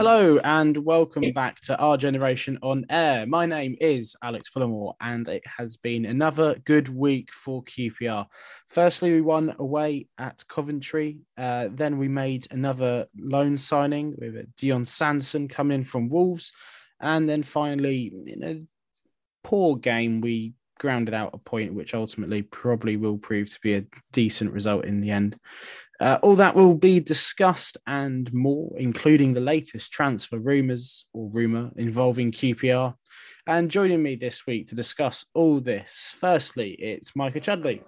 Hello and welcome back to Our Generation on Air. My name is Alex Pullamore and it has been another good week for QPR. Firstly, we won away at Coventry. Uh, then we made another loan signing with Dion Sanderson coming in from Wolves. And then finally, in a poor game, we grounded out a point, which ultimately probably will prove to be a decent result in the end. Uh, all that will be discussed and more, including the latest transfer rumours or rumour involving QPR. And joining me this week to discuss all this, firstly, it's Micah Chudley.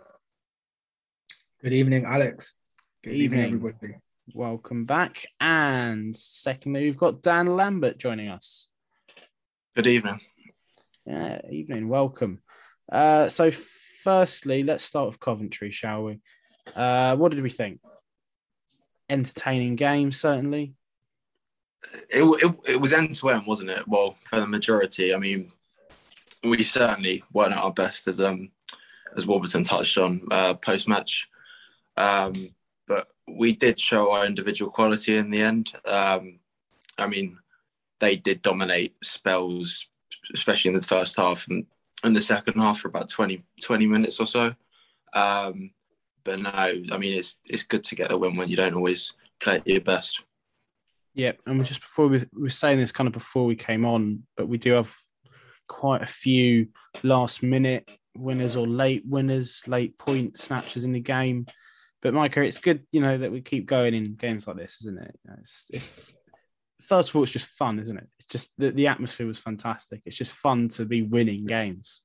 Good evening, Alex. Good evening, everybody. Welcome back. And secondly, we've got Dan Lambert joining us. Good evening. Yeah, evening. Welcome. Uh, so, firstly, let's start with Coventry, shall we? Uh, what did we think? Entertaining game, certainly. It, it, it was end to end, wasn't it? Well, for the majority, I mean, we certainly weren't at our best, as um as Warburton touched on uh, post match. Um, but we did show our individual quality in the end. Um, I mean, they did dominate spells, especially in the first half and, and the second half for about 20, 20 minutes or so. Um, but no, I mean it's it's good to get a win when you don't always play at your best. Yeah, and just before we, we were saying this kind of before we came on, but we do have quite a few last minute winners or late winners, late point snatchers in the game. But Micah, it's good, you know, that we keep going in games like this, isn't it? It's, it's first of all, it's just fun, isn't it? It's just the, the atmosphere was fantastic. It's just fun to be winning games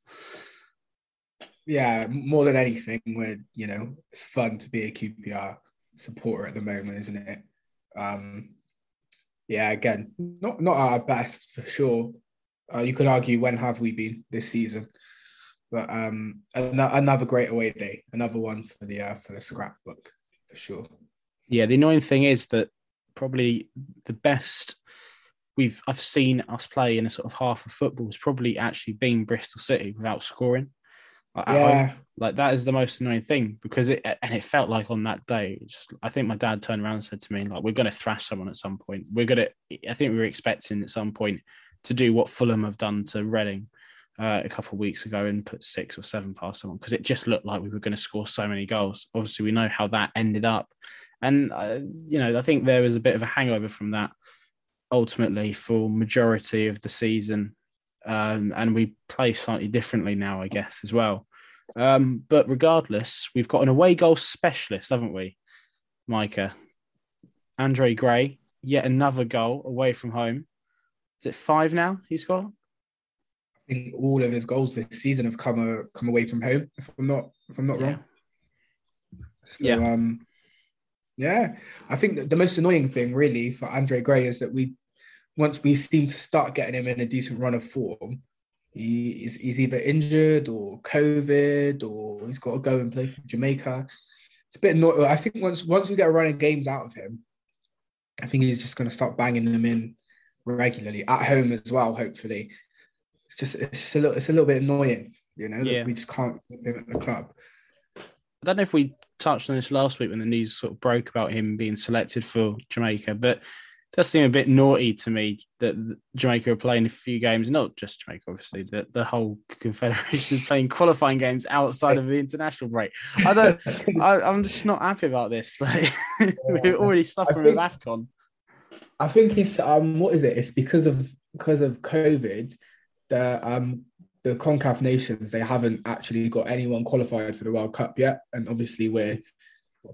yeah, more than anything, where you know it's fun to be a QPR supporter at the moment, isn't it? Um, yeah, again, not not our best for sure. Uh, you could argue when have we been this season, but um, an- another great away day, another one for the uh, for the scrapbook for sure. Yeah, the annoying thing is that probably the best we've I've seen us play in a sort of half of football has probably actually been Bristol City without scoring. Like, yeah. like that is the most annoying thing because it and it felt like on that day. Just, I think my dad turned around and said to me, like, we're gonna thrash someone at some point. We're gonna I think we were expecting at some point to do what Fulham have done to Reading uh, a couple of weeks ago and put six or seven past someone because it just looked like we were going to score so many goals. Obviously, we know how that ended up, and uh, you know I think there was a bit of a hangover from that ultimately for majority of the season, um, and we play slightly differently now, I guess as well. Um, but regardless, we've got an away goal specialist, haven't we, Micah? Andre Gray, yet another goal away from home. Is it five now he's got? I think all of his goals this season have come uh, come away from home. If I'm not if I'm not yeah. wrong. So, yeah. Um, yeah, I think the most annoying thing really for Andre Gray is that we once we seem to start getting him in a decent run of form, he he's either injured or COVID or he's got to go and play for Jamaica. It's a bit annoying. I think once once we get a run of games out of him, I think he's just going to start banging them in regularly at home as well. Hopefully, it's just it's just a little it's a little bit annoying, you know. Yeah. we just can't keep him at the club. I don't know if we touched on this last week when the news sort of broke about him being selected for Jamaica, but does seem a bit naughty to me that Jamaica are playing a few games, not just Jamaica, obviously, that the whole confederation is playing qualifying games outside of the international break. I don't, I, am just not happy about this. Like, yeah. we're already suffering think, with AFCON. I think it's, um, what is it? It's because of, because of COVID, the, um, the CONCACAF nations, they haven't actually got anyone qualified for the World Cup yet. And obviously, we're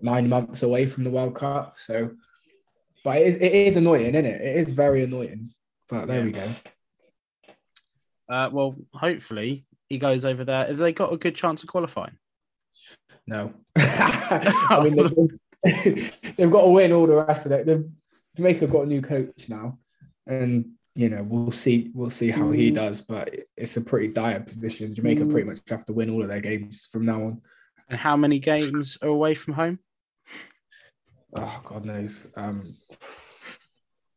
nine months away from the World Cup. So, but it, it is annoying, isn't it? It is very annoying. But there yeah. we go. Uh, well, hopefully he goes over there. Have they got a good chance of qualifying? No. I mean, they've, they've, got to win all the rest of it. They've, Jamaica got a new coach now, and you know we'll see we'll see how he mm. does. But it's a pretty dire position. Jamaica pretty much have to win all of their games from now on. And how many games are away from home? Oh, God knows. Um,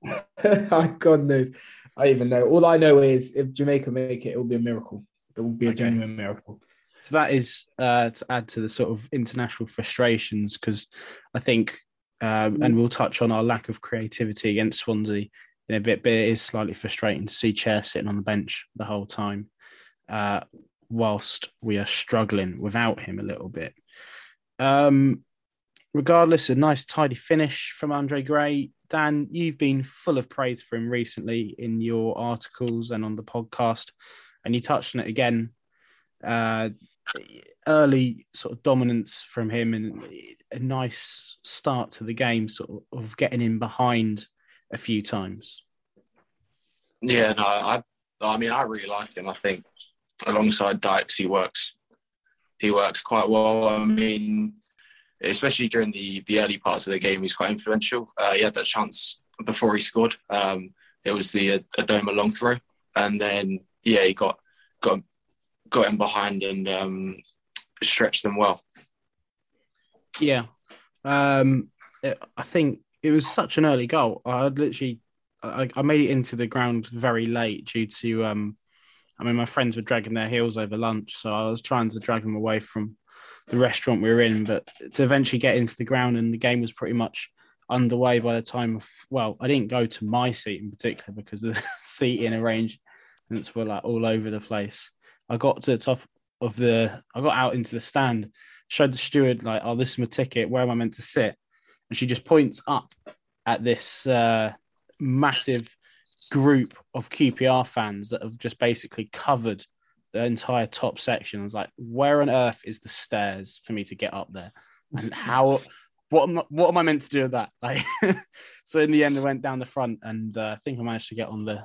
God knows. I even know. All I know is if Jamaica make it, it will be a miracle. It will be a okay. genuine miracle. So that is uh, to add to the sort of international frustrations because I think, um, and we'll touch on our lack of creativity against Swansea in a bit, but it is slightly frustrating to see Chair sitting on the bench the whole time, uh, whilst we are struggling without him a little bit. Um, regardless, a nice tidy finish from Andre Gray. Dan, you've been full of praise for him recently in your articles and on the podcast, and you touched on it again. Uh, early sort of dominance from him and a nice start to the game, sort of, getting in behind a few times. Yeah, no, I, I mean, I really like him. I think alongside Dykes, he works, he works quite well. I mean, especially during the the early parts of the game, he's quite influential. Uh, he had that chance before he scored. Um, it was the Adomah long throw, and then yeah, he got got got him behind and um, stretched them well. Yeah, um, I think it was such an early goal. I literally I, I, made it into the ground very late due to um, I mean my friends were dragging their heels over lunch, so I was trying to drag them away from the restaurant we were in, but to eventually get into the ground and the game was pretty much underway by the time of well, I didn't go to my seat in particular because the seating arrangements were like all over the place. I got to the top of the I got out into the stand, showed the steward like, oh, this is my ticket, where am I meant to sit? And she just points up at this uh, massive group of QPR fans that have just basically covered the entire top section. I was like, where on earth is the stairs for me to get up there? And how what am what am I meant to do with that? Like so in the end I went down the front and uh, I think I managed to get on the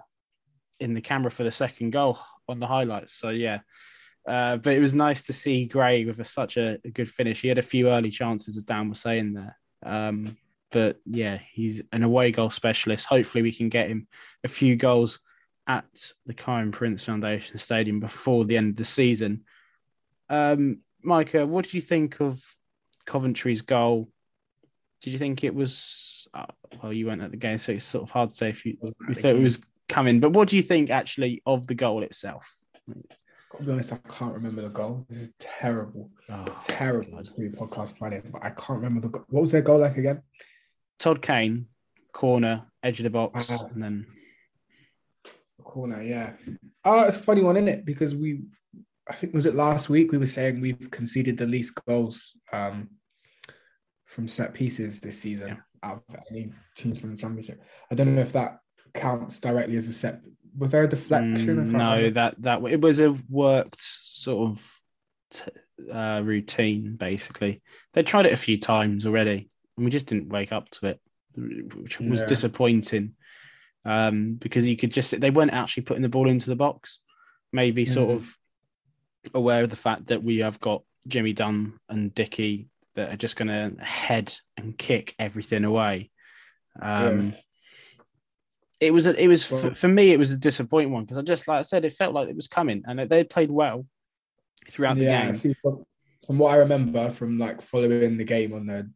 in the camera for the second goal on the highlights. So yeah. Uh, but it was nice to see Gray with a, such a, a, good finish. He had a few early chances, as Dan was saying there. Um, but yeah, he's an away goal specialist. Hopefully, we can get him a few goals at the Kiyan Prince Foundation Stadium before the end of the season. Um, Micah, what did you think of Coventry's goal? Did you think it was? Uh, well, you weren't at the game, so it's sort of hard to say if you, you thought it was coming. But what do you think actually of the goal itself? I'll be honest, I can't remember the goal. This is terrible, oh, terrible God. podcast planning. But I can't remember the goal. What was their goal like again? Todd Kane, corner, edge of the box, uh, and then corner. Yeah. Oh, it's a funny one, isn't it? Because we, I think was it last week we were saying we've conceded the least goals um, from set pieces this season yeah. out of any team from the championship. I don't know if that counts directly as a set. Was there a deflection? Mm, no, that that it was a worked sort of t- uh, routine. Basically, they tried it a few times already, and we just didn't wake up to it, which was yeah. disappointing. Um, because you could just they weren't actually putting the ball into the box. Maybe sort mm. of aware of the fact that we have got Jimmy Dunne and Dickie that are just going to head and kick everything away. Um, yeah it was a, it was well, for, for, me it was a disappointing one because I just like I said it felt like it was coming and they played well throughout the yeah, game. See, from, from, what I remember from like following the game on the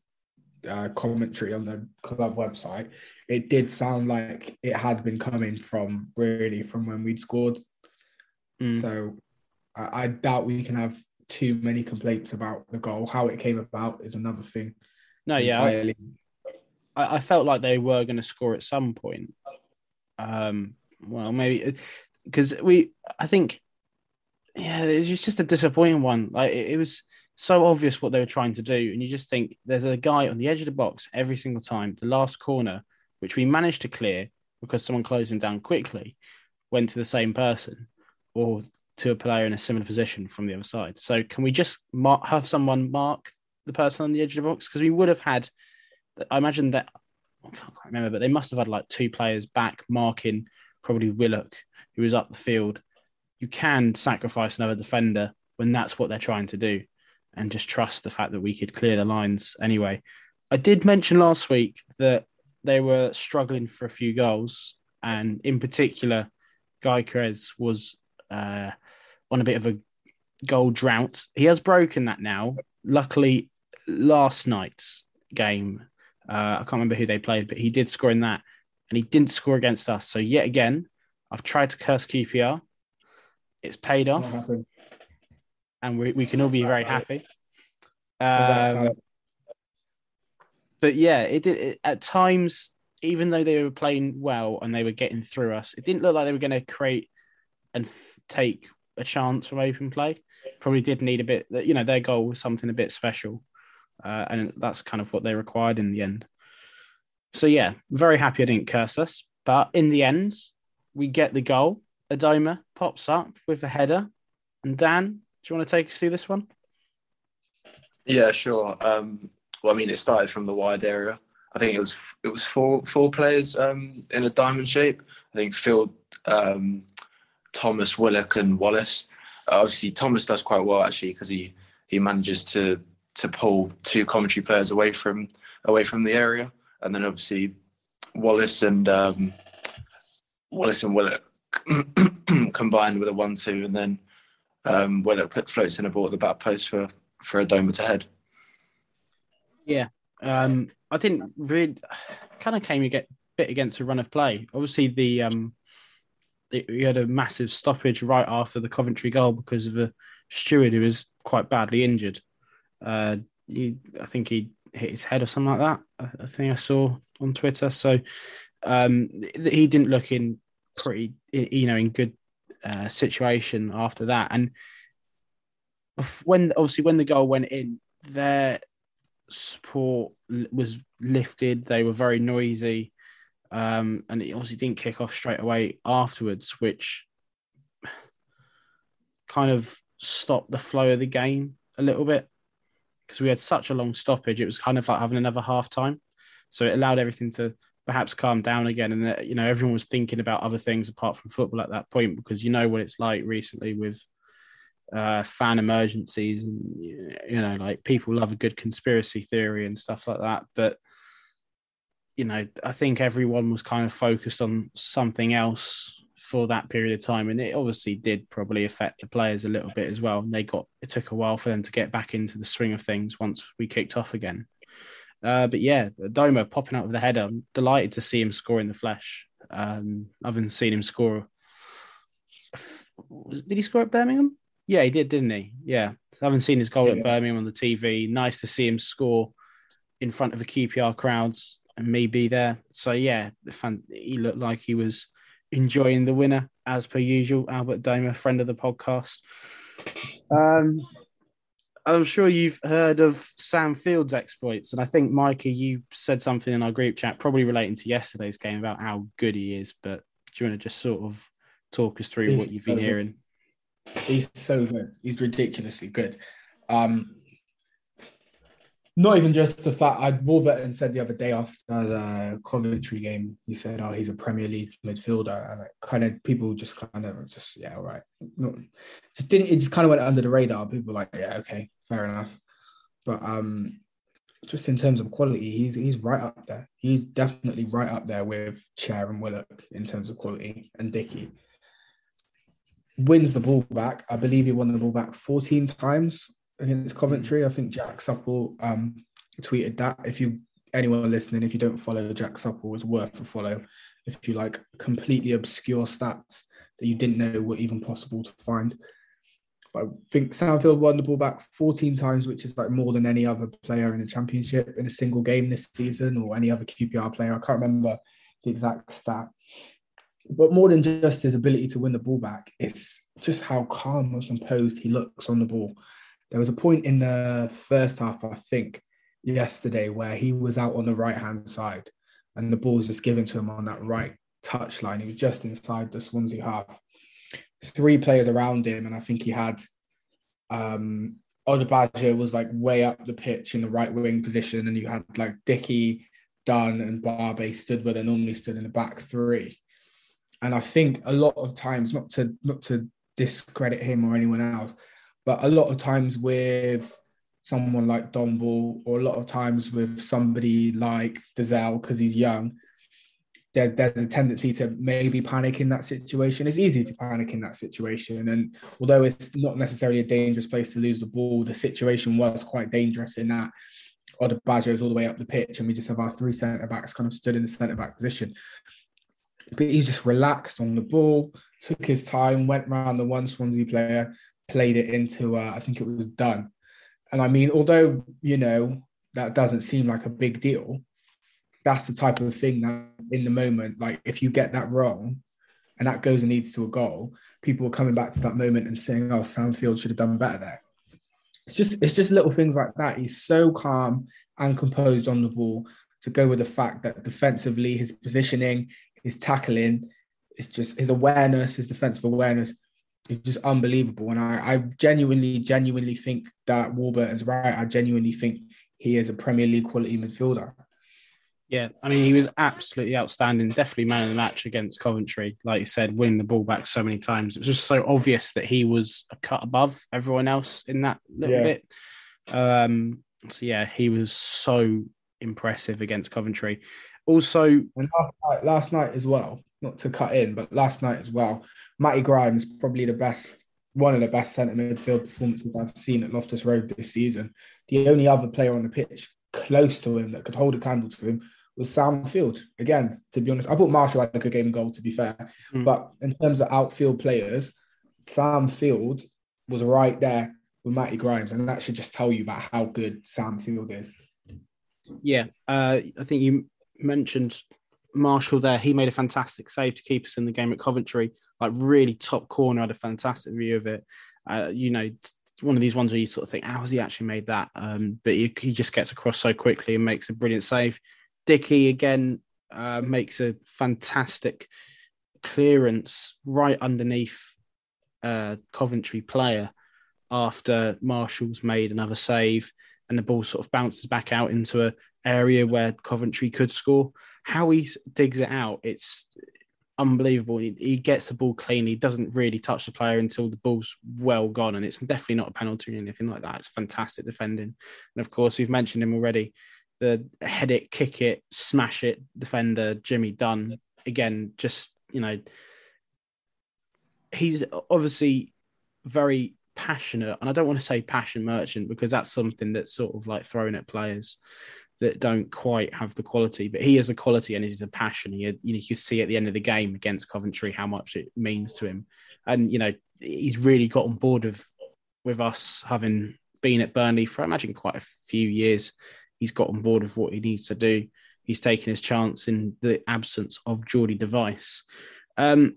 uh, commentary on the club website, it did sound like it had been coming from really from when we'd scored. Mm. So I, I doubt we can have too many complaints about the goal. How it came about is another thing. No, entirely. yeah. I, I, felt like they were going to score at some point, um, well, maybe because we, I think, yeah, it's just a disappointing one. Like it, it, was so obvious what they were trying to do, and you just think there's a guy on the edge of the box every single time. The last corner, which we managed to clear because someone closed him down quickly, went to the same person or to a player in a similar position from the other side. So can we just mark, have someone mark the person on the edge of the box because we would have had. I imagine that I can't remember, but they must have had like two players back marking probably Willock, who was up the field. You can sacrifice another defender when that's what they're trying to do and just trust the fact that we could clear the lines anyway. I did mention last week that they were struggling for a few goals, and in particular, Guy Gyökeres was uh, on a bit of a goal drought. He has broken that now. Luckily, last night's game uh, I can't remember who they played, but he did score in that, and he didn't score against us. So yet again, I've tried to curse QPR. It's paid off, and we, we can all be very happy. Um, but yeah, it did. It, at times, even though they were playing well and they were getting through us, it didn't look like they were going to create and f- take a chance from open play. Probably did need a bit. You know, their goal was something a bit special, uh, and that's kind of what they required in the end. So yeah, very happy I didn't curse us. But in the end, we get the goal. Adomah pops up with a header. And Dan, do you want to take us through this one? Yeah, sure. Um, well, I mean, it started from the wide area. I think it was it was four four players um, in a diamond shape. I think Field, um, Thomas, Willock, and Wallace. Uh, obviously, Thomas does quite well actually because he he manages to to pull two Coventry players away from away from the area, and then obviously Wallace and um, Wallace and Willock combined with a one-two, and then um, Willock put floats in a ball at the back post for for Adomah to head. Yeah, um, I didn't really kind of came a bit against a run of play. Obviously, the um, we had a massive stoppage right after the Coventry goal because of a steward who was quite badly injured. Uh, I think he hit his head or something like that. I, I think I saw on Twitter. So um, he didn't look in pretty, you know, in good uh, situation after that. And when obviously when the goal went in, their support was lifted. They were very noisy, um, and it obviously didn't kick off straight away afterwards, which kind of stopped the flow of the game a little bit because we had such a long stoppage. It was kind of like having another half time, so it allowed everything to perhaps calm down again. And uh, you know, everyone was thinking about other things apart from football at that point because you know what it's like recently with uh, fan emergencies and you know, like people love a good conspiracy theory and stuff like that. But you know, I think everyone was kind of focused on something else for that period of time, and it obviously did probably affect the players a little bit as well. And they got it took a while for them to get back into the swing of things once we kicked off again. Uh, but yeah, Adomah popping out with the header. I'm delighted to see him score in the flesh. Um, I haven't seen him score. Did he score at Birmingham? Yeah, he did, didn't he? Yeah. I haven't seen his goal yeah. at Birmingham on the TV. Nice to see him score in front of a QPR crowds and me be there. So yeah, fan, he looked like he was enjoying the winner as per usual. Albert Adomah, friend of the podcast. Um, I'm sure you've heard of Sam Field's exploits, and I think Micah, you said something in our group chat, probably relating to yesterday's game about how good he is. But do you want to just sort of talk us through He's what you've so been good. hearing? He's so good. He's ridiculously good. Um, not even just the fact I Warburton said the other day after the Coventry game, he said, "Oh, he's a Premier League midfielder," and kind of people just kind of just yeah, all right, just didn't. It just kind of went under the radar. People like, yeah, okay, fair enough. But um, just in terms of quality, he's he's right up there. He's definitely right up there with Chair and Willock in terms of quality and Dickie. Wins the ball back. I believe he won the ball back 14 times against Coventry. I think Jack Supple um, tweeted that. If you anyone listening, if you don't follow Jack Supple, it's worth a follow. If you like completely obscure stats that you didn't know were even possible to find. But I think Sam Field won the ball back 14 times, which is like more than any other player in the championship in a single game this season, or any other QPR player. I can't remember the exact stat. But more than just his ability to win the ball back, it's just how calm and composed he looks on the ball. There was a point in the first half, I think, yesterday, where he was out on the right hand side and the ball was just given to him on that right touch line. He was just inside the Swansea half. Three players around him, and I think he had um Odubajo was like way up the pitch in the right wing position, and you had like Dickie, Dunne, and Barbet stood where they normally stood in the back three. And I think a lot of times, not to not to discredit him or anyone else, but a lot of times with someone like Dom Ball, or a lot of times with somebody like Dozzell, because he's young, there's there's a tendency to maybe panic in that situation. It's easy to panic in that situation, and although it's not necessarily a dangerous place to lose the ball, the situation was quite dangerous in that Odubajo is all the way up the pitch, and we just have our three centre backs kind of stood in the centre back position. But he just relaxed on the ball, took his time, went around the one Swansea player, played it into, uh, I think it was done. And I mean, although, you know, that doesn't seem like a big deal, that's the type of thing that in the moment, like if you get that wrong and that goes and leads to a goal, people are coming back to that moment and saying, "Oh, Sam Field should have done better there." It's just it's just little things like that. He's so calm and composed on the ball to go with the fact that defensively his positioning, his tackling, is just his awareness, his defensive awareness is just unbelievable. And I, I genuinely, genuinely think that Warburton's right. I genuinely think he is a Premier League quality midfielder. Yeah, I mean, he was absolutely outstanding. Definitely man of the match against Coventry. Like you said, winning the ball back so many times. It was just so obvious that he was a cut above everyone else in that little yeah. bit. Um, so yeah, he was so impressive against Coventry. Also, and last night, last night as well. Not to cut in, but last night as well, Matty Grimes probably the best, one of the best centre midfield performances I've seen at Loftus Road this season. The only other player on the pitch close to him that could hold a candle to him was Sam Field. Again, to be honest, I thought Marshall had a good game goal, to be fair. Mm. But in terms of outfield players, Sam Field was right there with Matty Grimes. And that should just tell you about how good Sam Field is. Yeah. Uh, I think you mentioned Marshall there. He made a fantastic save to keep us in the game at Coventry. Like, really top corner. Had a fantastic view of it. Uh, you know, one of these ones where you sort of think, how has he actually made that? Um, but he, he just gets across so quickly and makes a brilliant save. Dickie again uh, makes a fantastic clearance right underneath uh, Coventry player after Marshall's made another save and the ball sort of bounces back out into a area where Coventry could score. How he digs it out, it's unbelievable. He, he, gets the ball clean. He doesn't really touch the player until the ball's well gone, and it's definitely not a penalty or anything like that. It's fantastic defending. And of course, we've mentioned him already the head it, kick it, smash it defender, Jimmy Dunne Again, just, you know, he's obviously very passionate. And I don't want to say passion merchant because that's something that's sort of like thrown at players that don't quite have the quality, but he has a quality and he's a passion. He, you know, you can see at the end of the game against Coventry how much it means to him. And, you know, he's really got on board with, with us having been at Burnley for, I imagine, quite a few years he's got on board with what he needs to do. He's taken his chance in the absence of Jordy de Wijs. Um,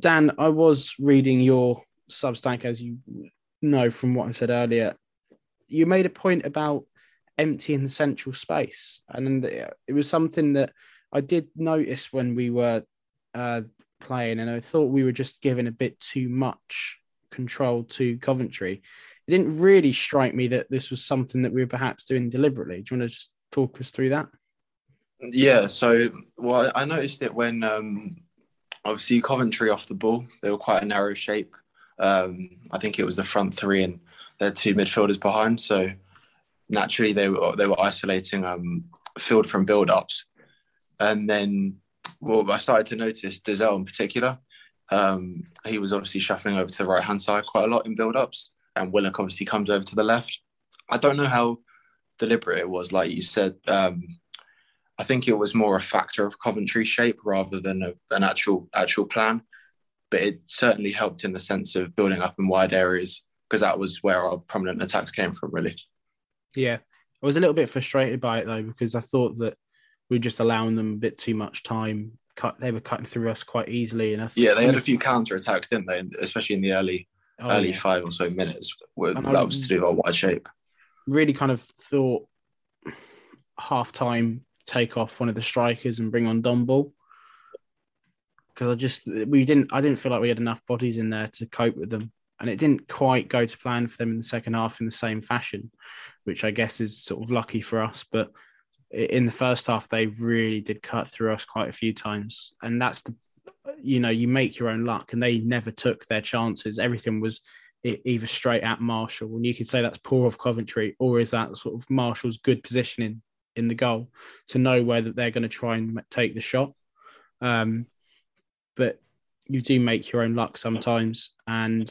Dan, I was reading your Substack, as you know from what I said earlier. You made a point about emptying central space, and it was something that I did notice when we were uh, playing, and I thought we were just giving a bit too much control to Coventry it didn't really strike me that this was something that we were perhaps doing deliberately. Do you want to just talk us through that? Yeah. So, well, I noticed it when um, obviously Coventry off the ball, they were quite a narrow shape. Um, I think it was the front three and their two midfielders behind. So naturally, they were they were isolating um, field from build ups, and then well, I started to notice Dozzell in particular. Um, he was obviously shuffling over to the right hand side quite a lot in build ups and Willock obviously comes over to the left. I don't know how deliberate it was, like you said. Um, I think it was more a factor of Coventry shape rather than a, an actual actual plan. But it certainly helped in the sense of building up in wide areas because that was where our prominent attacks came from, really. Yeah, I was a little bit frustrated by it though because I thought that we were just allowing them a bit too much time. Cut, they were cutting through us quite easily, and yeah, they had a few counter attacks, didn't they? Especially in the early oh, early yeah. five or so minutes. Were, that was to do our wide shape. Really kind of thought half time take off one of the strikers and bring on Dom Ball because I just we didn't I didn't feel like we had enough bodies in there to cope with them. And it didn't quite go to plan for them in the second half in the same fashion which I guess is sort of lucky for us. But in the first half they really did cut through us quite a few times. And that's the you know, you make your own luck, and they never took their chances. Everything was either straight at Marshall, and you could say that's poor of Coventry, or is that sort of Marshall's good positioning in the goal to know where that they're going to try and take the shot. Um, but you do make your own luck sometimes, and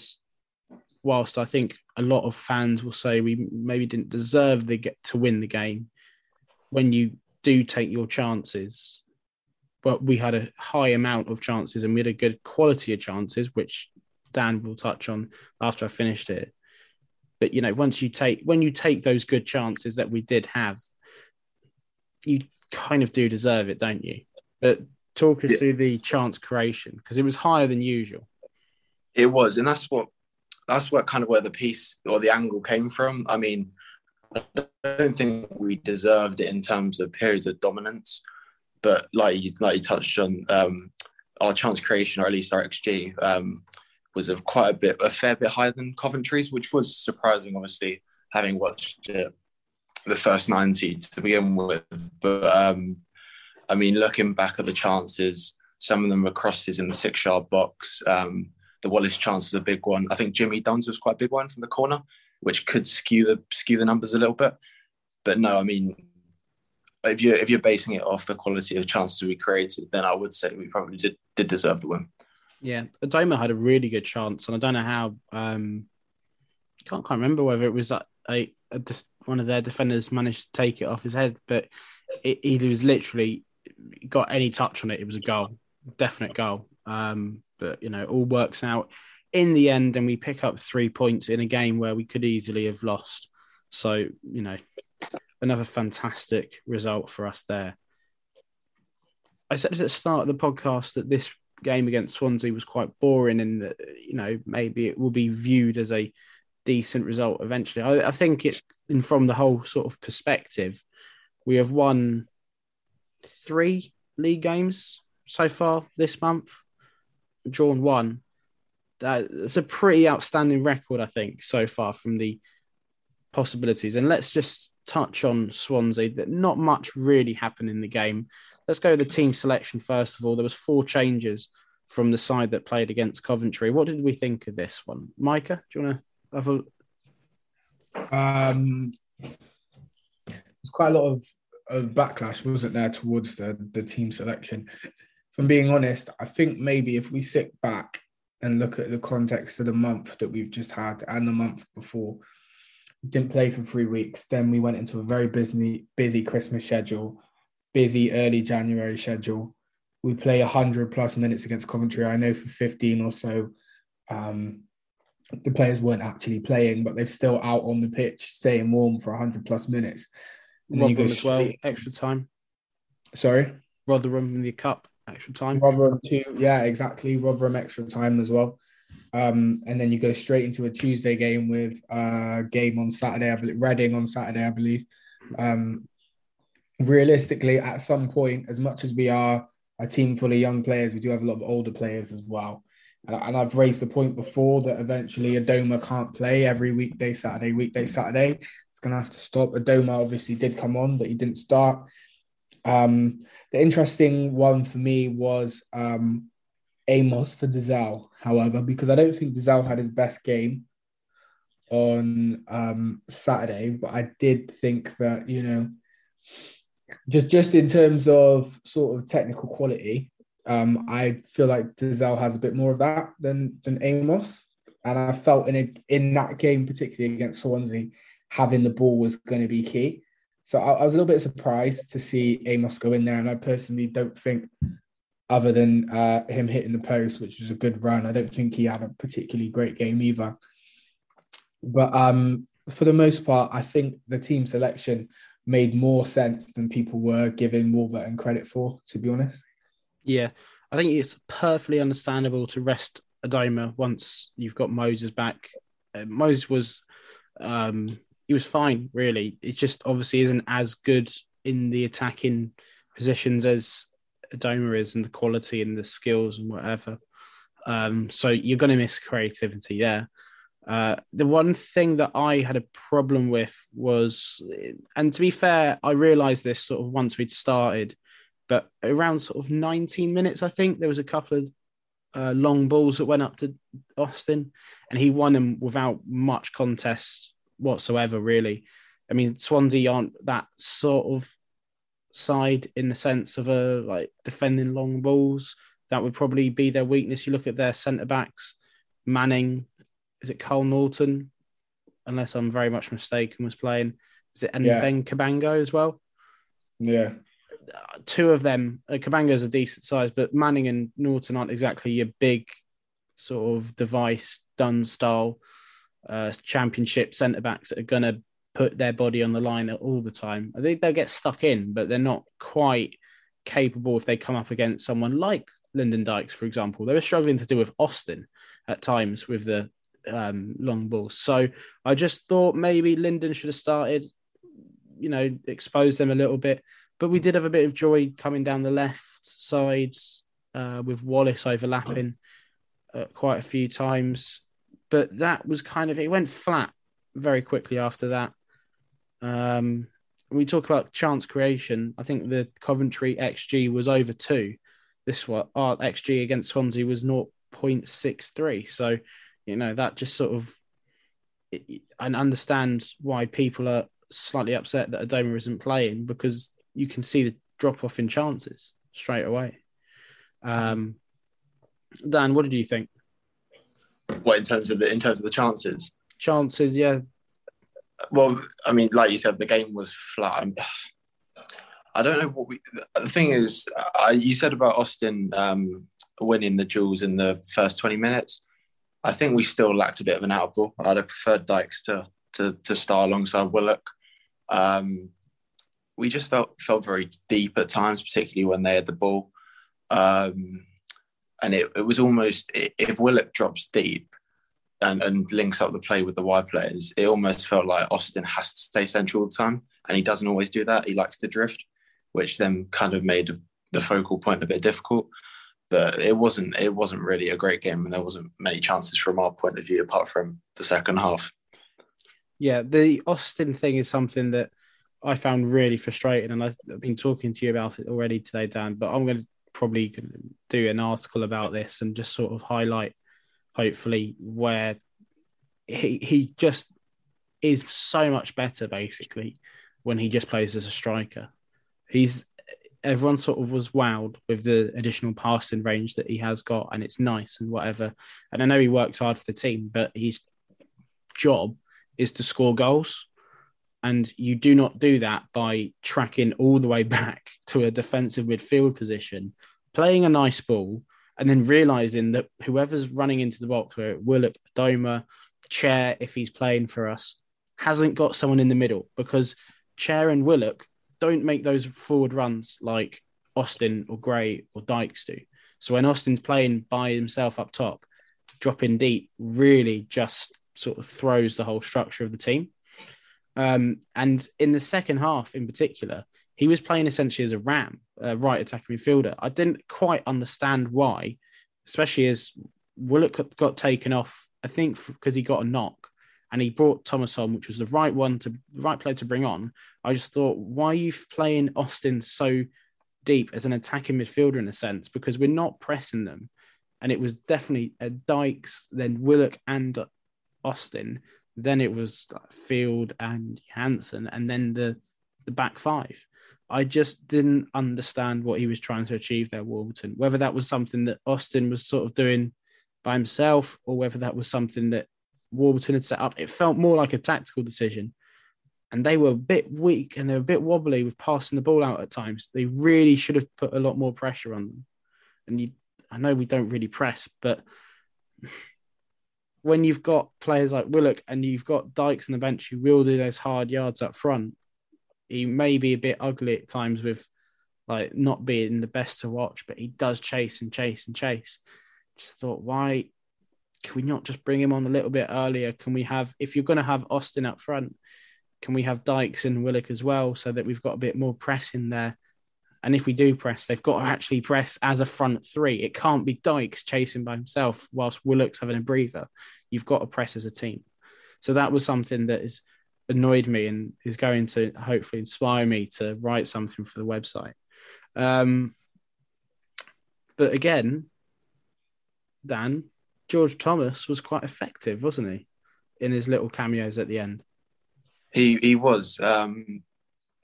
whilst I think a lot of fans will say we maybe didn't deserve the get to win the game, when you do take your chances, but we had a high amount of chances and we had a good quality of chances, which Dan will touch on after I finished it. But you know, once you take when you take those good chances that we did have, you kind of do deserve it, don't you? But talk us yeah. through the chance creation because it was higher than usual. It was, and that's what that's what kind of where the piece or the angle came from. I mean, I don't think we deserved it in terms of periods of dominance, but like you like you touched on, um, our chance creation or at least our XG um, was a quite a bit a fair bit higher than Coventry's, which was surprising, obviously having watched it the first 90 to begin with. But um, I mean, looking back at the chances, some of them were crosses in the six yard box. Um, the Wallace chance was a big one. I think Jimmy Dunne's was quite a big one from the corner, which could skew the skew the numbers a little bit. But no, I mean, if you're if you're basing it off the quality of chances we created, then I would say we probably did did deserve the win. Yeah, Adomah had a really good chance, and I don't know how. Um, can't can't remember whether it was a, a one of their defenders managed to take it off his head, but it, he was literally got any touch on it. It was a goal, definite goal. Um, but you know, all works out in the end, and we pick up three points in a game where we could easily have lost. So you know, another fantastic result for us there. I said at the start of the podcast that this game against Swansea was quite boring, and that you know maybe it will be viewed as a decent result eventually. I, I think it, and from the whole sort of perspective, we have won three league games so far this month, drawn one. That's a pretty outstanding record, I think, so far from the possibilities. And let's just touch on Swansea. That not much really happened in the game. Let's go to the team selection first of all. There was four changes from the side that played against Coventry. What did we think of this one, Micah? Do you want to have a? Um, there's quite a lot of, of backlash, wasn't there, towards the the team selection. From being honest, I think maybe if we sit back and look at the context of the month that we've just had and the month before, didn't play for three weeks. Then we went into a very busy, busy Christmas schedule, busy early January schedule. We play 100 plus minutes against Coventry. I know for 15 or so, um, the players weren't actually playing, but they're still out on the pitch, staying warm for 100 plus minutes. And Rotherham as well, extra time. Sorry? Rotherham in the cup, extra time. Rotherham too. Yeah, exactly. Rotherham extra time as well. Um, and then you go straight into a Tuesday game with a game on Saturday, I believe, Reading on Saturday, I believe. Um, realistically, at some point, as much as we are a team full of young players, we do have a lot of older players as well. And I've raised the point before that eventually Adomah can't play every weekday, Saturday, weekday, Saturday. Going to have to stop. Adomah obviously did come on, but he didn't start. Um, the interesting one for me was um, Amos for Dozzell, however, because I don't think Dozzell had his best game on um, Saturday, but I did think that, you know, just just in terms of sort of technical quality, um, I feel like Dozzell has a bit more of that than than Amos. And I felt in a, in that game, particularly against Swansea, having the ball was going to be key. So I, I was a little bit surprised to see Amos go in there, and I personally don't think other than uh, him hitting the post, which was a good run. I don't think he had a particularly great game either. But um, for the most part, I think the team selection made more sense than people were giving Warburton credit for, to be honest. Yeah, I think it's perfectly understandable to rest Adomah once you've got Moses back. Uh, Moses was um, he was fine, really. It just obviously isn't as good in the attacking positions as Adomah is and the quality and the skills and whatever. Um, so you're going to miss creativity there. Uh, the one thing that I had a problem with was, and to be fair, I realized this sort of once we'd started, but around sort of 19 minutes, I think there was a couple of uh, long balls that went up to Austin, and he won them without much contest whatsoever, really. I mean, Swansea aren't that sort of side in the sense of a like defending long balls. That would probably be their weakness. You look at their centre backs, Manning, is it Kyle Naughton? Unless I'm very much mistaken, was playing. Is it and yeah. Ben Cabango as well? Yeah. Two of them, uh, Cabango's a decent size, but Manning and Naughton aren't exactly your big sort of device done style uh, championship centre backs that are going to put their body on the line all the time. I think they'll get stuck in, but they're not quite capable if they come up against someone like Lyndon Dykes, for example. They were struggling to do with Austin at times with the um, long balls. So I just thought maybe Lyndon should have started, you know, expose them a little bit. But we did have a bit of joy coming down the left sides uh, with Wallace overlapping uh, quite a few times. But that was kind of, it went flat very quickly after that. Um, we talk about chance creation. I think the Coventry XG was over two. This what our XG against Swansea was 0.63. So, you know, that just sort of, I understand why people are slightly upset that Adomah isn't playing because you can see the drop off in chances straight away. Um, Dan, what did you think? What in terms of the in terms of the chances? Chances, yeah. Well, I mean, like you said, the game was flat. I don't know what we. The thing is, I, you said about Austin um, winning the duels in the first twenty minutes. I think we still lacked a bit of an out ball. I'd have preferred Dykes to to, to start alongside Willock. Um, we just felt felt very deep at times, particularly when they had the ball. Um, and it, it was almost if Willock drops deep and, and links up the play with the wide players, it almost felt like Austin has to stay central all the time, and he doesn't always do that. He likes to drift, which then kind of made the focal point a bit difficult. But it wasn't it wasn't really a great game, and there wasn't many chances from our point of view apart from the second half. Yeah, the Austin thing is something that I found really frustrating, and I've been talking to you about it already today, Dan. But I'm going to probably do an article about this and just sort of highlight, hopefully, where he he just is so much better basically when he just plays as a striker. He's everyone sort of was wowed with the additional passing range that he has got, and it's nice and whatever. And I know he works hard for the team, but his job is to score goals. And you do not do that by tracking all the way back to a defensive midfield position, playing a nice ball, and then realizing that whoever's running into the box, where Willock, Doma, Chair, if he's playing for us, hasn't got someone in the middle because Chair and Willock don't make those forward runs like Austin or Gray or Dykes do. So when Austin's playing by himself up top, dropping deep really just sort of throws the whole structure of the team. Um, and in the second half, in particular, he was playing essentially as a ram, a right attacking midfielder. I didn't quite understand why, especially as Willock got taken off. I think because he got a knock, and he brought Thomas on, which was the right one to right player to bring on. I just thought, why are you playing Austin so deep as an attacking midfielder in a sense? Because we're not pressing them, and it was definitely Dykes, then Willock and Austin then it was Field and Hansen, and then the the back five. I just didn't understand what he was trying to achieve there, Warburton. Whether that was something that Austin was sort of doing by himself, or whether that was something that Warburton had set up. It felt more like a tactical decision. And they were a bit weak and they were a bit wobbly with passing the ball out at times. They really should have put a lot more pressure on them. And you, I know we don't really press, but when you've got players like Willock and you've got Dykes on the bench who will do those hard yards up front, he may be a bit ugly at times with like not being the best to watch, but he does chase and chase and chase. Just thought, why can we not just bring him on a little bit earlier? Can we have, if you're going to have Austin up front, can we have Dykes and Willock as well so that we've got a bit more press in there? And if we do press, they've got to actually press as a front three. It can't be Dykes chasing by himself whilst Willock's having a breather. You've got to press as a team. So that was something that has annoyed me and is going to hopefully inspire me to write something for the website. Um, but again, Dan, George Thomas was quite effective, wasn't he, in his little cameos at the end? He he was. Um,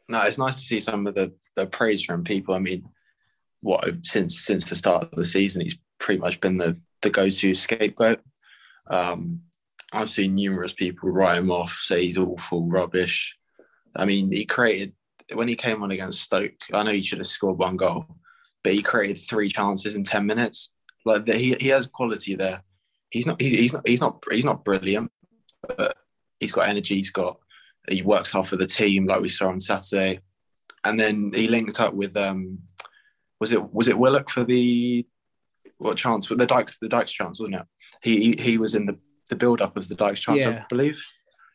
no, it's nice to see some of the, the praise from people. I mean, what since since the start of the season, he's pretty much been the the go to scapegoat. Um, I've seen numerous people write him off, say he's awful, rubbish. I mean, he created when he came on against Stoke. I know he should have scored one goal, but he created three chances in ten minutes. Like he he has quality there. He's not he, he's not he's not he's not brilliant, but he's got energy. He's got he works hard for the team, like we saw on Saturday. And then he linked up with um, was it was it Willock for the what chance? With the Dykes the Dykes chance, wasn't it? He he was in the the build up of the Dykes chance, yeah. I believe.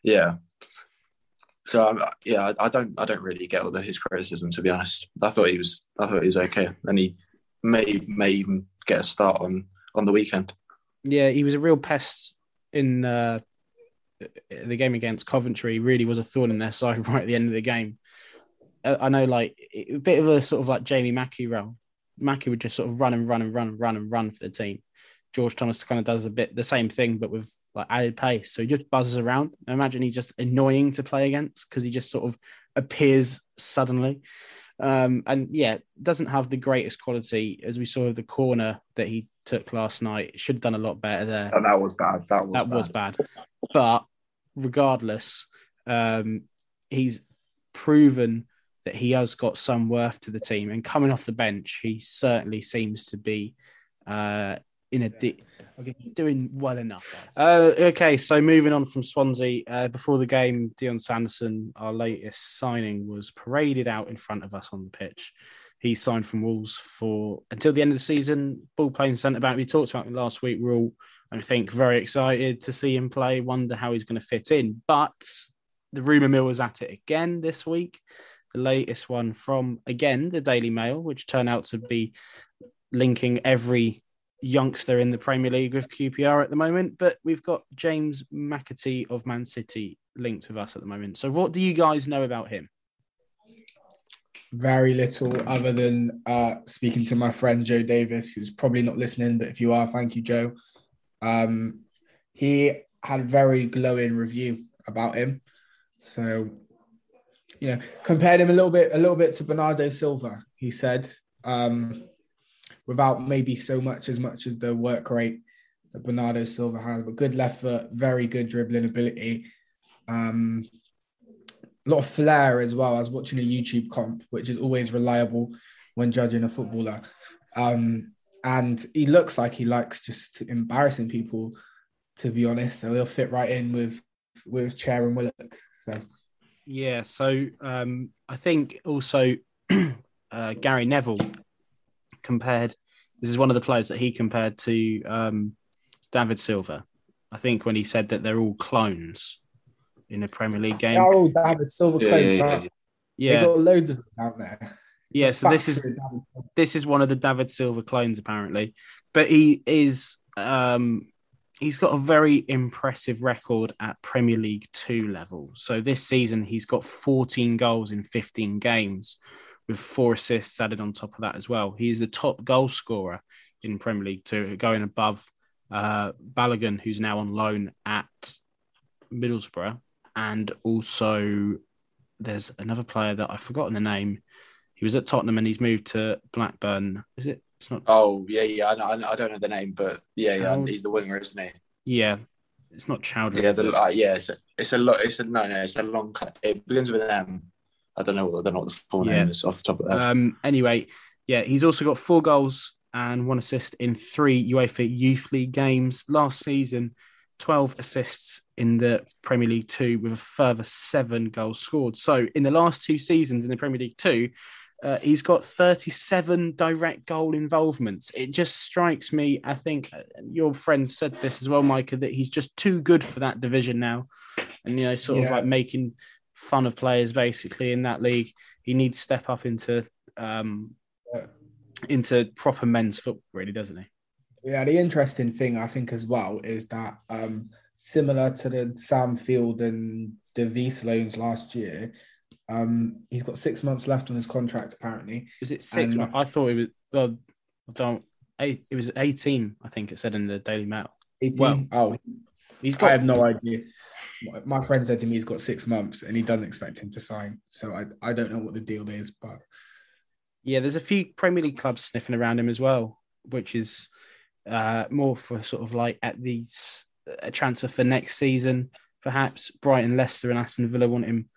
Yeah. So um, yeah, I, I, don't I don't really get all the, his criticism to be honest. I thought he was I thought he was okay, and he may may even get a start on on the weekend. Yeah, he was a real pest in uh, the game against Coventry. Really was a thorn in their side right at the end of the game. I know, like a bit of a sort of like Jamie Mackie role. Mackie would just sort of run and run and run and run and run for the team. George Thomas kind of does a bit the same thing, but with like added pace. So he just buzzes around. I imagine he's just annoying to play against because he just sort of appears suddenly. Um, and yeah, doesn't have the greatest quality as we saw with the corner that he took last night. Should have done a lot better there. And that was bad. That was that bad. was bad. But regardless, um, he's proven that he has got some worth to the team. And coming off the bench, he certainly seems to be uh, in a di- okay, doing well enough. Uh, okay, so moving on from Swansea, uh, before the game, Dion Sanderson, our latest signing, was paraded out in front of us on the pitch. He signed from Wolves for until the end of the season. Ball playing centre back. We talked about him last week. We're all, I think, very excited to see him play. Wonder how he's going to fit in. But the rumour mill was at it again this week. The latest one from again the Daily Mail, which turned out to be linking every youngster in the Premier League with QPR at the moment, but we've got James McAtee of Man City linked with us at the moment. So, what do you guys know about him? Very little, other than uh, speaking to my friend Joe Davis, who's probably not listening, but if you are, thank you, Joe. Um, he had a very glowing review about him. So, you know, compared him a little bit, a little bit to Bernardo Silva. He said, um, without maybe so much as much as the work rate that Bernardo Silva has, but good left foot, very good dribbling ability. Um, a lot of flair as well. I was watching a YouTube comp, which is always reliable when judging a footballer. Um, and he looks like he likes just embarrassing people, to be honest. So he'll fit right in with with Chair and Willock. So yeah, so um, I think also uh, Gary Neville compared. This is one of the players that he compared to um, David Silva. I think when he said that they're all clones in a Premier League game. They're all David Silva yeah, clones. Yeah, yeah. yeah. They've got loads of them out there. Yeah, so this is this is one of the David Silva clones apparently, but he is um, he's got a very impressive record at Premier League two level. So this season he's got 14 goals in 15 games, with four assists added on top of that as well. He's the top goal scorer in Premier League Two, going above uh, Balogun, who's now on loan at Middlesbrough, and also there's another player that I've forgotten the name. He was at Tottenham and he's moved to Blackburn. Is it? It's not. Oh yeah, yeah. I, I don't know the name, but yeah, yeah. He's the winger, isn't he? Yeah, it's not Choudhury. Yeah, the, uh, yeah. It's a, it's a lot. It's a no, no. It's a long. It begins with an M. I don't know. I don't know what the full name is off the top of that. Um, anyway, yeah, he's also got four goals and one assist in three UEFA Youth League games last season. 12 assists in the Premier League Two with a further seven goals scored. So, in the last two seasons in the Premier League Two, uh, he's got 37 direct goal involvements. It just strikes me, I think uh, your friend said this as well, Micah, that he's just too good for that division now. And, you know, sort yeah. of like making fun of players basically in that league. He needs to step up into um, into proper men's football, really, doesn't he? Yeah, the interesting thing I think as well is that um, similar to the Sam Field and the Vise loans last year, um, he's got six months left on his contract. Apparently, is it six? And, I thought it was. Well, I don't. Eight, it was eighteen. I think it said in the Daily Mail. Eighteen. Well, oh, he's got. I have no idea my friend said to me he's got six months and he doesn't expect him to sign. So I, I don't know what the deal is, but yeah, there's a few Premier League clubs sniffing around him as well, which is uh, more for sort of like at these a transfer for next season. Perhaps Brighton, Leicester, and Aston Villa want him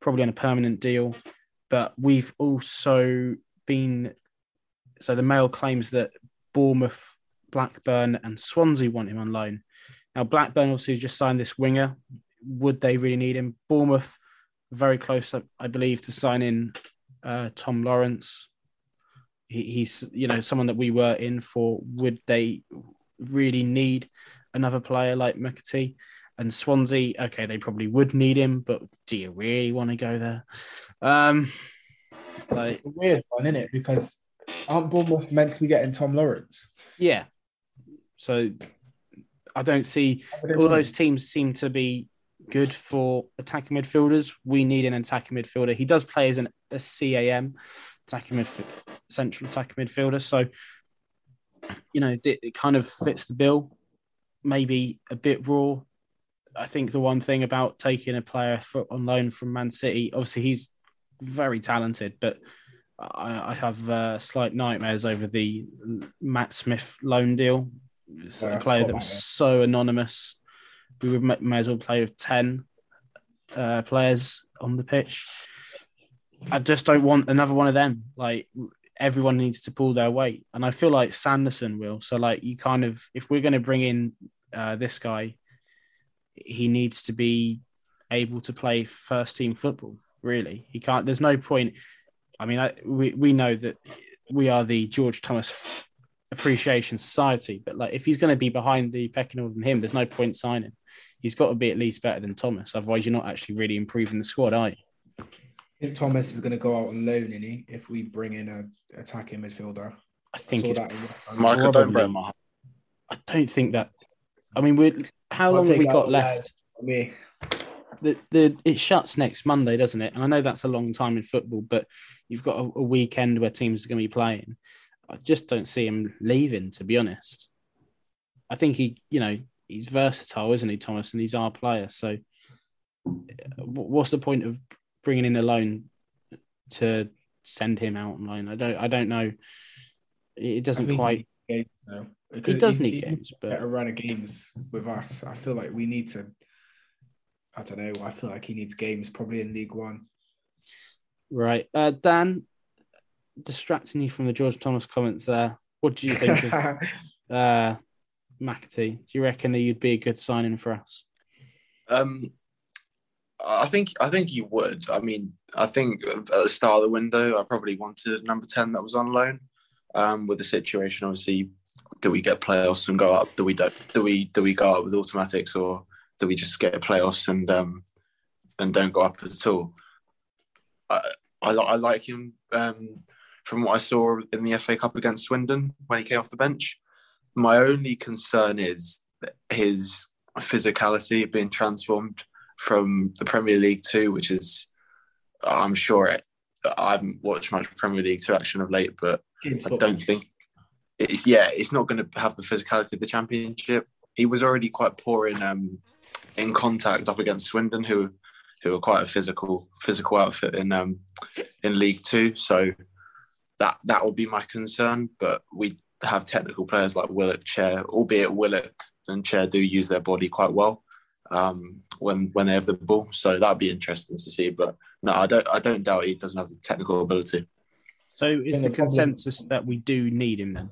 probably on a permanent deal. But we've also been so the Mail claims that Bournemouth, Blackburn, and Swansea want him on loan. Now, Blackburn obviously just signed this winger. Would they really need him? Bournemouth very close, I believe, to signing uh, Tom Lawrence. He, he's, you know, someone that we were in for. Would they really need another player like McAtee? And Swansea, okay, they probably would need him, but do you really want to go there? Um, like weird one, isn't it? Because aren't Bournemouth meant to be getting Tom Lawrence? Yeah. So I don't see all those teams seem to be good for attacking midfielders. We need an attacking midfielder. He does play as an, a CAM, attacking midf- central attacking midfielder. So, you know, it, it kind of fits the bill. Maybe a bit raw. I think the one thing about taking a player for, on loan from Man City, obviously he's very talented, but I, I have uh, slight nightmares over the Matt Smith loan deal. It's yeah, a player that was so anonymous we would may, may as well play with 10 uh, players on the pitch. I just don't want another one of them. Like everyone needs to pull their weight, and I feel like Sanderson will. So like you kind of, if we're going to bring in uh, this guy, he needs to be able to play first team football. Really, he can't. There's no point. I mean, I, we we know that we are the George Thomas Appreciation Society, but like if he's going to be behind the pecking order than him, there's no point signing he's got to be at least better than Thomas. Otherwise, you're not actually really improving the squad, are you? I think Thomas is going to go out on loan, is he? If we bring in a attacking midfielder, I think I it's Michael don't I don't think that. I mean, we how I'll long have we got left? Me. The, the it shuts next Monday, doesn't it? And I know that's a long time in football, but you've got a, a weekend where teams are going to be playing. I just don't see him leaving, to be honest. I think he, you know, he's versatile, isn't he, Thomas? And he's our player. So, uh, what's the point of bringing in the loan to send him out on loan? I don't. I don't know. It doesn't quite. He, games, he does need games, but a run of games with us. I feel like we need to. I don't know. I feel like he needs games probably in League One. Right, uh, Dan. Distracting you from the George Thomas comments there. What do you think of uh, McAtee? Do you reckon that you'd be a good signing for us? Um, I think I think he would. I mean, I think at the start of the window, I probably wanted number ten that was on loan. Um, with the situation, obviously, do we get playoffs and go up? Do we do, do we do we go up with automatics, or do we just get playoffs and um, and don't go up at all? I I, I like him um, from what I saw in the FA Cup against Swindon when he came off the bench. My only concern is his physicality being transformed from the Premier League too, which is, I'm sure it, I haven't watched much Premier League Two action of late, but I don't think it's yeah, it's not going to have the physicality of the Championship. He was already quite poor in um in contact up against Swindon, who who are quite a physical physical outfit in um in League Two. So that that will be my concern. But we have technical players like Willock, Chair, albeit Willock and Chair do use their body quite well um, when when they have the ball. So that'd be interesting to see. But no, I don't I don't doubt he doesn't have the technical ability. So is the consensus that we do need him then?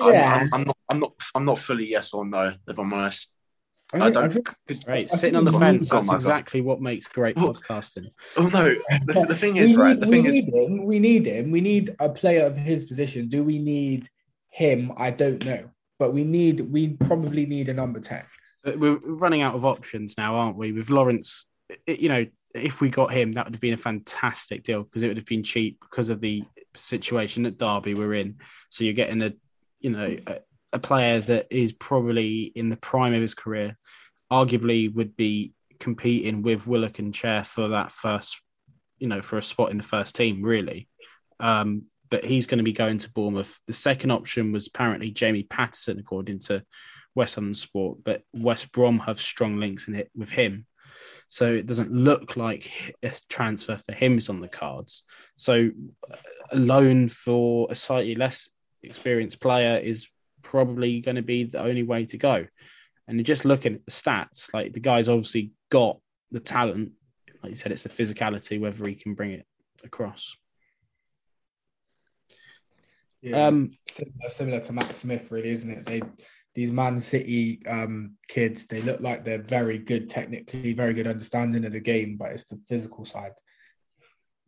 I, am not. I'm not. I'm not fully yes or no. If I'm honest. I, I don't. right, sitting on the fence. That's exactly what makes great podcasting. Oh no, the, the thing is, right. the thing is, him, we need him. We need a player of his position. Do we need him? I don't know, but we need. We probably need a number ten. We're running out of options now, aren't we? With Lawrence, you know, if we got him, that would have been a fantastic deal because it would have been cheap because of the situation that Derby we're in. So you're getting a, you know, a, a player that is probably in the prime of his career, arguably would be competing with Willock and Chair for that first, you know, for a spot in the first team, really. Um, but he's going to be going to Bournemouth. The second option was apparently Jamie Paterson, according to West London Sport, but West Brom have strong links in it with him. So it doesn't look like a transfer for him is on the cards. So uh, a loan for a slightly less experienced player is probably going to be the only way to go. And just looking at the stats, like the guy's obviously got the talent. Like you said, it's the physicality, whether he can bring it across. Yeah, um, similar, similar to Matt Smith, really, isn't it? They these Man City um, kids, they look like they're very good technically, very good understanding of the game, but it's the physical side.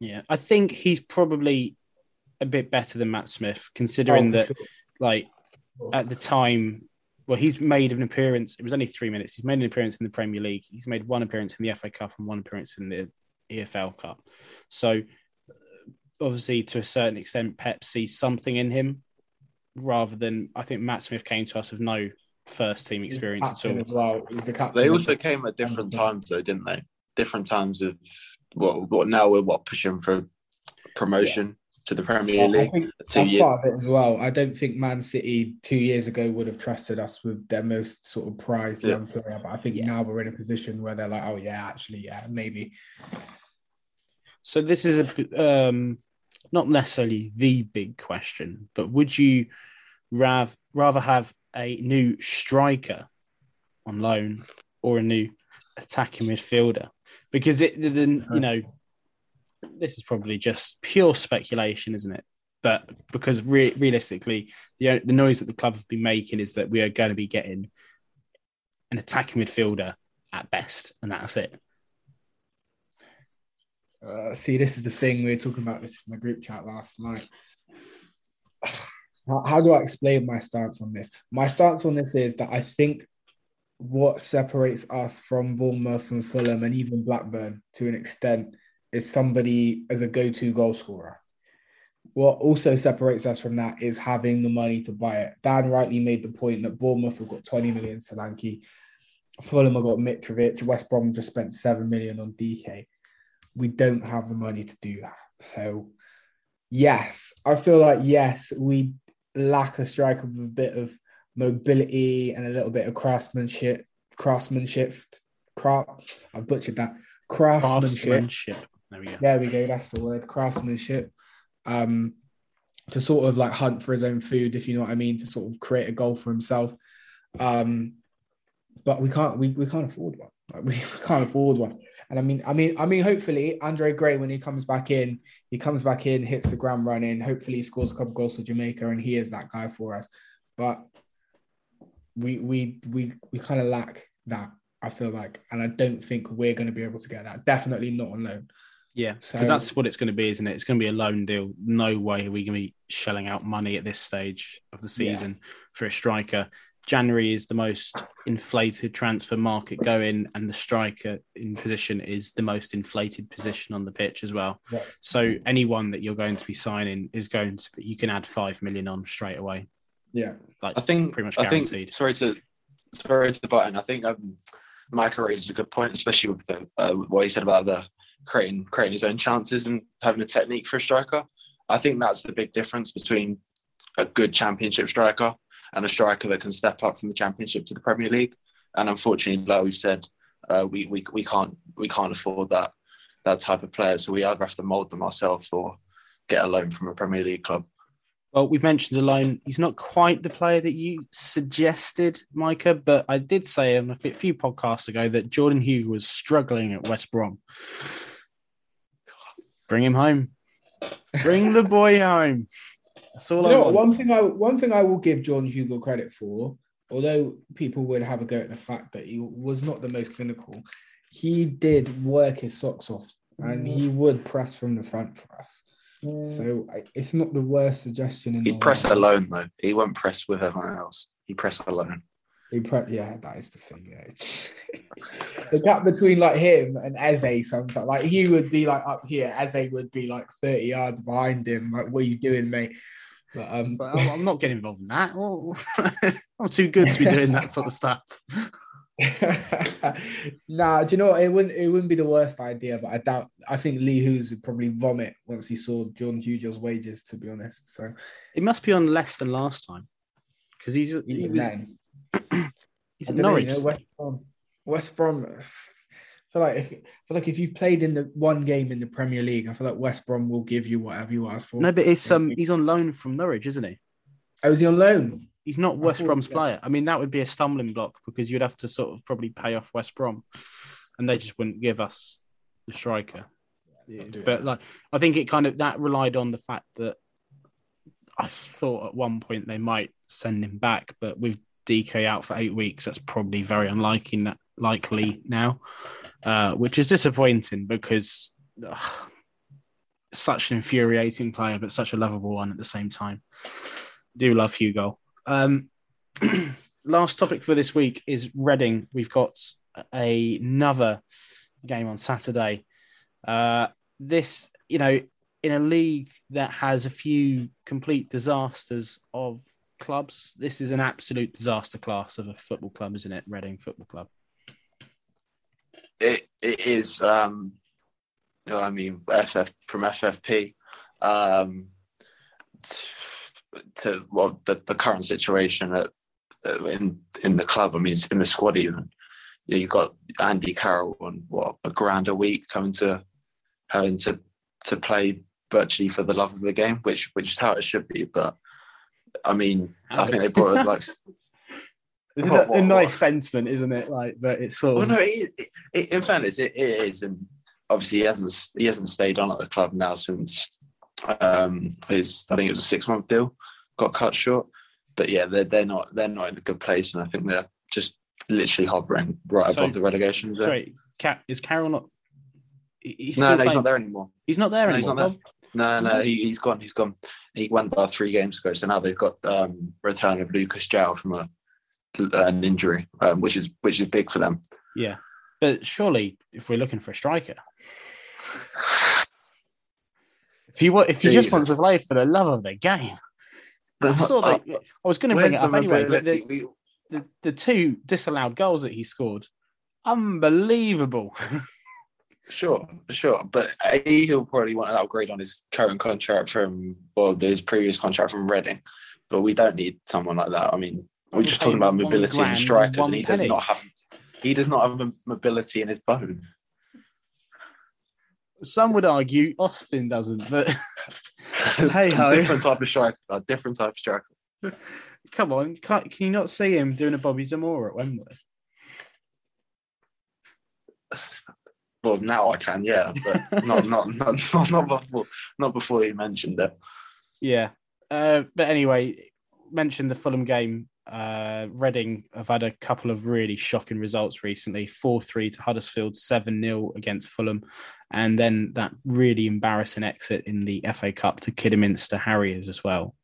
Yeah, I think he's probably a bit better than Matt Smith, considering oh, that, sure. like, at the time, well, he's made an appearance. It was only three minutes. He's made an appearance in the Premier League. He's made one appearance in the FA Cup and one appearance in the EFL Cup. So, obviously, to a certain extent, Pep sees something in him, rather than I think Matt Smith came to us with no first team experience at all. As well. He's the captain. They also came at different times, though, didn't they? Different times of what? What now? We're what pushing for promotion. Yeah to the Premier League. I think that's part of it as well. I don't think Man City two years ago would have trusted us with their most sort of prized yeah. young player, but I think yeah. now we're in a position where they're like, oh yeah, actually, yeah, maybe. So this is a um, not necessarily the big question, but would you rather rather have a new striker on loan or a new attacking midfielder? Because it, then you know this is probably just pure speculation, isn't it? But because re- realistically, the the noise that the club have been making is that we are going to be getting an attacking midfielder at best, and that's it. Uh, see, this is the thing we were talking about this in the group chat last night. How, do I explain my stance on this? My stance on this is that I think what separates us from Bournemouth and Fulham and even Blackburn to an extent is somebody as a go-to goal scorer. What also separates us from that is having the money to buy it. Dan rightly made the point that Bournemouth have got 20 million Solanke, Fulham have got Mitrovic, West Brom just spent 7 million on Dike. We don't have the money to do that. So, yes, I feel like, yes, we lack a striker with a bit of mobility and a little bit of craftsmanship. Craftsmanship. Craft, I butchered that. Craftsmanship. craftsmanship. There we go. There we go. That's the word. Craftsmanship. Um, to sort of like hunt for his own food, if you know what I mean, to sort of create a goal for himself. Um, but we can't we, we can't afford one. Like, we can't afford one. And I mean, I mean, I mean, hopefully Andre Gray, when he comes back in, he comes back in, hits the ground running. Hopefully he scores a couple goals for Jamaica and he is that guy for us. But we we we we kind of lack that, I feel like. And I don't think we're going to be able to get that. Definitely not on loan. Yeah, because so, that's what it's going to be, isn't it? It's going to be a loan deal. No way are we going to be shelling out money at this stage of the season yeah. for a striker. January is the most inflated transfer market going, and the striker in position is the most inflated position on the pitch as well. Yeah. So anyone that you're going to be signing is going to be, you can add five million on straight away. Yeah, like I think pretty much guaranteed. I think, sorry to sorry to the button. I think um, Micah raises a good point, especially with the uh, what he said about the creating creating his own chances and having a technique for a striker. I think that's the big difference between a good championship striker and a striker that can step up from the championship to the Premier League. And unfortunately, like we said, uh, we, we we can't we can't afford that that type of player. So we either have to mould them ourselves or get a loan from a Premier League club. Well, we've mentioned a loan. He's not quite the player that you suggested, Micah, but I did say a few podcasts ago that Jordan Hugill was struggling at West Brom. Bring him home. Bring the boy home. That's all you I know want. One thing I one thing I will give Jordan Hugill credit for, although people would have a go at the fact that he was not the most clinical, he did work his socks off and he mm. would press from the front for us. Mm. So it's not the worst suggestion in He'd press world. alone though. He won't press with everyone else. He press alone. He pre- yeah, that is the thing. Yeah, it's the gap between like him and Eze. Sometimes, like he would be like up here, Eze would be like thirty yards behind him. Like, what are you doing, mate? But, um, I'm not getting involved in that. Well, I'm too good to be doing that sort of stuff. nah, do you know what? It wouldn't it wouldn't be the worst idea, but I doubt I think Lee Hoos would probably vomit once he saw Jordan Hugill's wages, to be honest. So it must be on less than last time. Because he's he was, He's at Norwich. Know, West Brom. West Brom. I feel like if I feel like if you've played in the one game in the Premier League, I feel like West Brom will give you whatever you ask for. No, but it's um he's on loan from Norwich, isn't he? Oh, is he on loan? He's not West Brom's player. I mean, that would be a stumbling block because you'd have to sort of probably pay off West Brom, and they just wouldn't give us the striker. Yeah, but like, I think it kind of that relied on the fact that I thought at one point they might send him back, but with Dike out for eight weeks. That's probably very unlikely likely now, uh, which is disappointing because ugh, such an infuriating player, but such a lovable one at the same time. Do love Hugill. Um, last topic for this week is Reading. We've got a, another game on Saturday. Uh, this, you know, in a league that has a few complete disasters of clubs, this is an absolute disaster class of a football club, isn't it? Reading Football Club. It it is. Um, you know, I mean, FF from FFP um, to well, the, the current situation at, in in the club. I mean, in the squad even. You have got Andy Carroll on what a grand a week coming to having to to play virtually for the love of the game, which which is how it should be. But I mean, I think they brought like. It's what, a nice sentiment, isn't it? Like, but it's sort of. No, it, it, it, in fairness, it, is, and obviously he hasn't he hasn't stayed on at the club now since um, his I think it was a six month deal got cut short. But yeah, they're they're not they're not in a good place, and I think they're just literally hovering right so, above the relegation zone. Sorry, Cat is Carroll not? He's no, no, he's not there anymore. He's not there no, anymore. He's not there. No, no, he, has gone. He's gone. He went there three games ago. So now they've got um, return of Lucas João from a an injury, um, which is which is big for them. Yeah, but surely if we're looking for a striker, if he if he just wants to play for the love of the game, I saw that. I was going to bring it up anyway. But the, the, the two disallowed goals that he scored, unbelievable. Sure, sure. But A, he'll probably want an upgrade on his current contract from, well, his previous contract from Reading. But we don't need someone like that. I mean, we're just talking about mobility and strikers, and he does not have he does not have mobility in his bone. Some would argue Austin doesn't, but hey ho, different type of striker, a different type of striker. Come on, can can you not see him doing a Bobby Zamora at Wembley? Well, now I can, yeah, but not not not not, not before not before you mentioned it. Yeah, uh, but anyway, mentioned the Fulham game. Uh, Reading have had a couple of really shocking results recently: four three to Huddersfield, seven 0 against Fulham, and then that really embarrassing exit in the FA Cup to Kidderminster Harriers as well.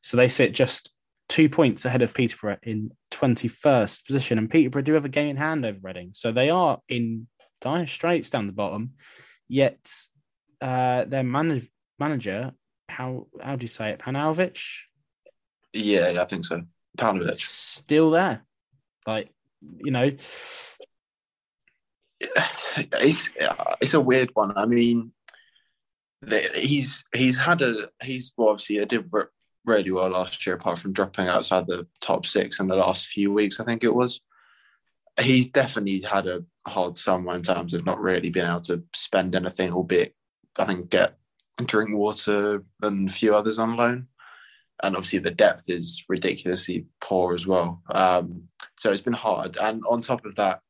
So they sit just two points ahead of Peterborough in 21st position, and Peterborough do have a game in hand over Reading, so they are in dire straits down the bottom. Yet uh, their man- manager, how how do you say it, Paunovic? Yeah, I think so. Paunovic still there, like you know. It's it's a weird one. I mean, he's he's had a he's well, obviously it did really well last year, apart from dropping outside the top six in the last few weeks. I think it was he's definitely had a hard summer in terms of not really being able to spend anything, albeit I think get Drinkwater and a few others on loan. And obviously the depth is ridiculously poor as well. Um, so it's been hard. And on top of that,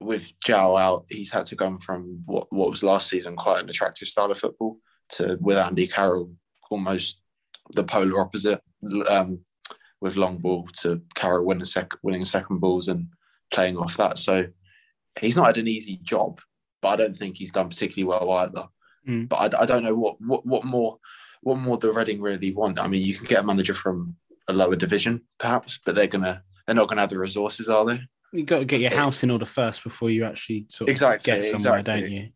with João out, he's had to go from what, what was last season quite an attractive style of football to with Andy Carroll almost the polar opposite. Um, with long ball to Carroll winning, sec- winning second balls and playing off that. So he's not had an easy job, but I don't think he's done particularly well either. Mm. But I, I, don't know what, what what more what more the Reading really want. I mean, you can get a manager from a lower division, perhaps, but they're gonna they're not gonna have the resources, are they? You got to get your house in order first before you actually sort of exactly, get somewhere, exactly. don't you?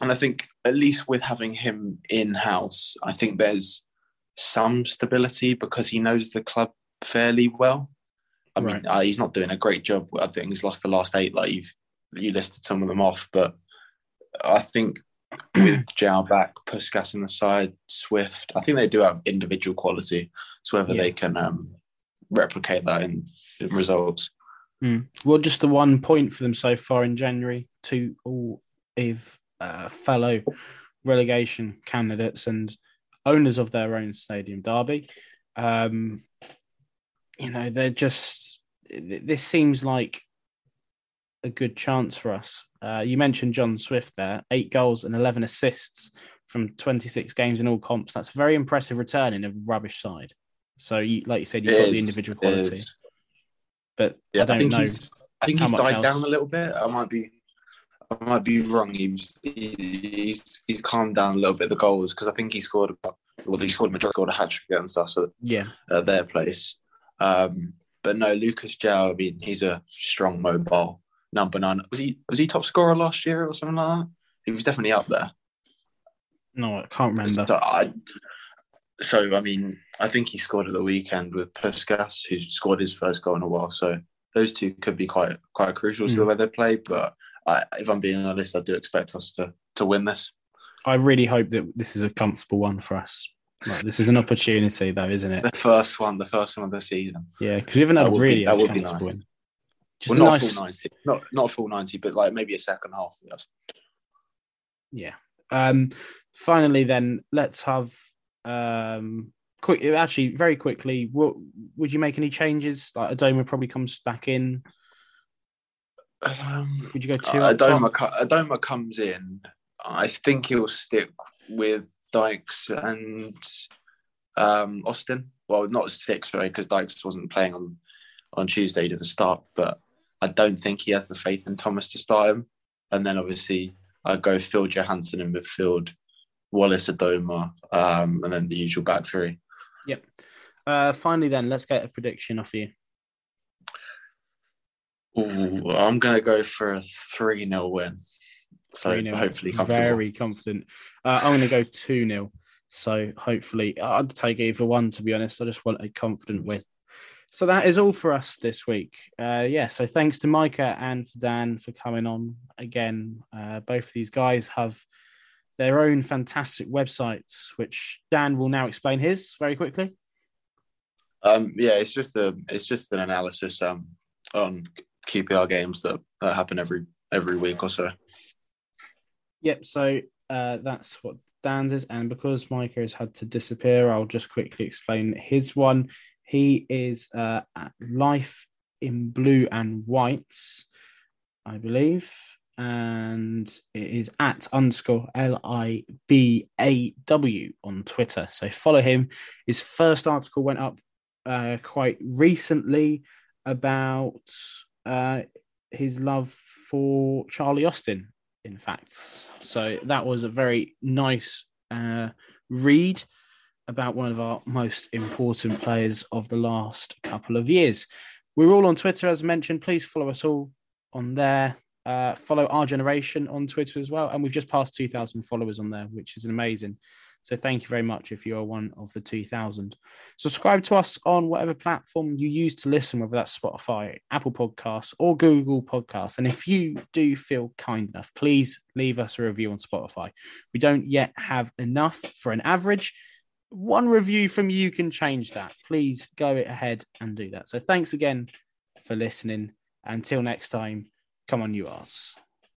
And I think at least with having him in house, I think there's some stability because he knows the club fairly well. I mean, right. uh, he's not doing a great job. I think he's lost the last eight. Like you've you listed some of them off, but I think with João back, Puscas in the side, Swift, I think they do have individual quality. So whether yeah. they can um, replicate that in, in results. Mm. Well, just the one point for them so far in January to all of uh, fellow relegation candidates and owners of their own stadium, Derby. Um, you know, they're just. This seems like a good chance for us. Uh, you mentioned John Swift there, eight goals and 11 assists from 26 games in all comps. That's a very impressive return in a rubbish side. So, you, like you said, you've it got is, the individual quality. But yeah, I don't I think know. He's, I think he's died else. down a little bit. I might be, I might be wrong. He's he's he's calmed down a little bit the goals because I think he scored. Well, he scored majority scored a hat trick against us at, yeah at their place. Um, but no, Lucas João. I mean, he's a strong mobile number nine. Was he was he top scorer last year or something like that? He was definitely up there. No, I can't remember. So I, so I mean, I think he scored at the weekend with Puscas, who scored his first goal in a while. So those two could be quite quite crucial mm. to the hmm. way they play. But I, if I'm being honest, I do expect us to to win this. I really hope that this is a comfortable one for us. Like, this is an opportunity, though, isn't it? The first one, the first one of the season. Yeah, because we haven't had really be, that would be nice. Win. Just well, not nice... full ninety, not not full ninety, but like maybe a second half. Yes. Yeah. Um, finally, then let's have um, quick. Actually, very quickly, what would you make any changes? Like Adomah probably comes back in. Um, would you go two? Uh, Adoma, Adomah comes in. I think he'll stick with Dykes and um, Austin. Well, not six, right? Because Dykes wasn't playing on on Tuesday to the start, but I don't think he has the faith in Thomas to start him. And then obviously I go Phil Johansen in midfield, Wallace Adomah, um, and then the usual back three. Yep. Uh, finally, then let's get a prediction off you. Ooh, I'm going to go for a 3 0 win. So 3-0. hopefully. Very confident. Uh, I'm going to go 2 0. So hopefully, I'd take either one, to be honest. I just want a confident win. So that is all for us this week. Uh, yeah, so thanks to Micah and for Dan for coming on again. Uh, both of these guys have their own fantastic websites, which Dan will now explain his very quickly. Um, yeah, it's just a it's just an analysis um, on QPR games that, that happen every every week or so. Yep. So uh, that's what Dan's is, and because Micah has had to disappear, I'll just quickly explain his one. He is uh, at Life in Blue and Whites, I believe. And it is at underscore L I B A W on Twitter. So follow him. His first article went up uh, quite recently about uh, his love for Charlie Austin, in fact. So that was a very nice uh, read about one of our most important players of the last couple of years. We're all on Twitter, as mentioned. Please follow us all on there. Uh, follow our generation on Twitter as well. And we've just passed 2,000 followers on there, which is amazing. So thank you very much if you are one of the 2,000. Subscribe to us on whatever platform you use to listen, whether that's Spotify, Apple Podcasts, or Google Podcasts. And if you do feel kind enough, please leave us a review on Spotify. We don't yet have enough for an average one review from you can change that. Please go ahead and do that. So thanks again for listening. Until next time, come on, you ass.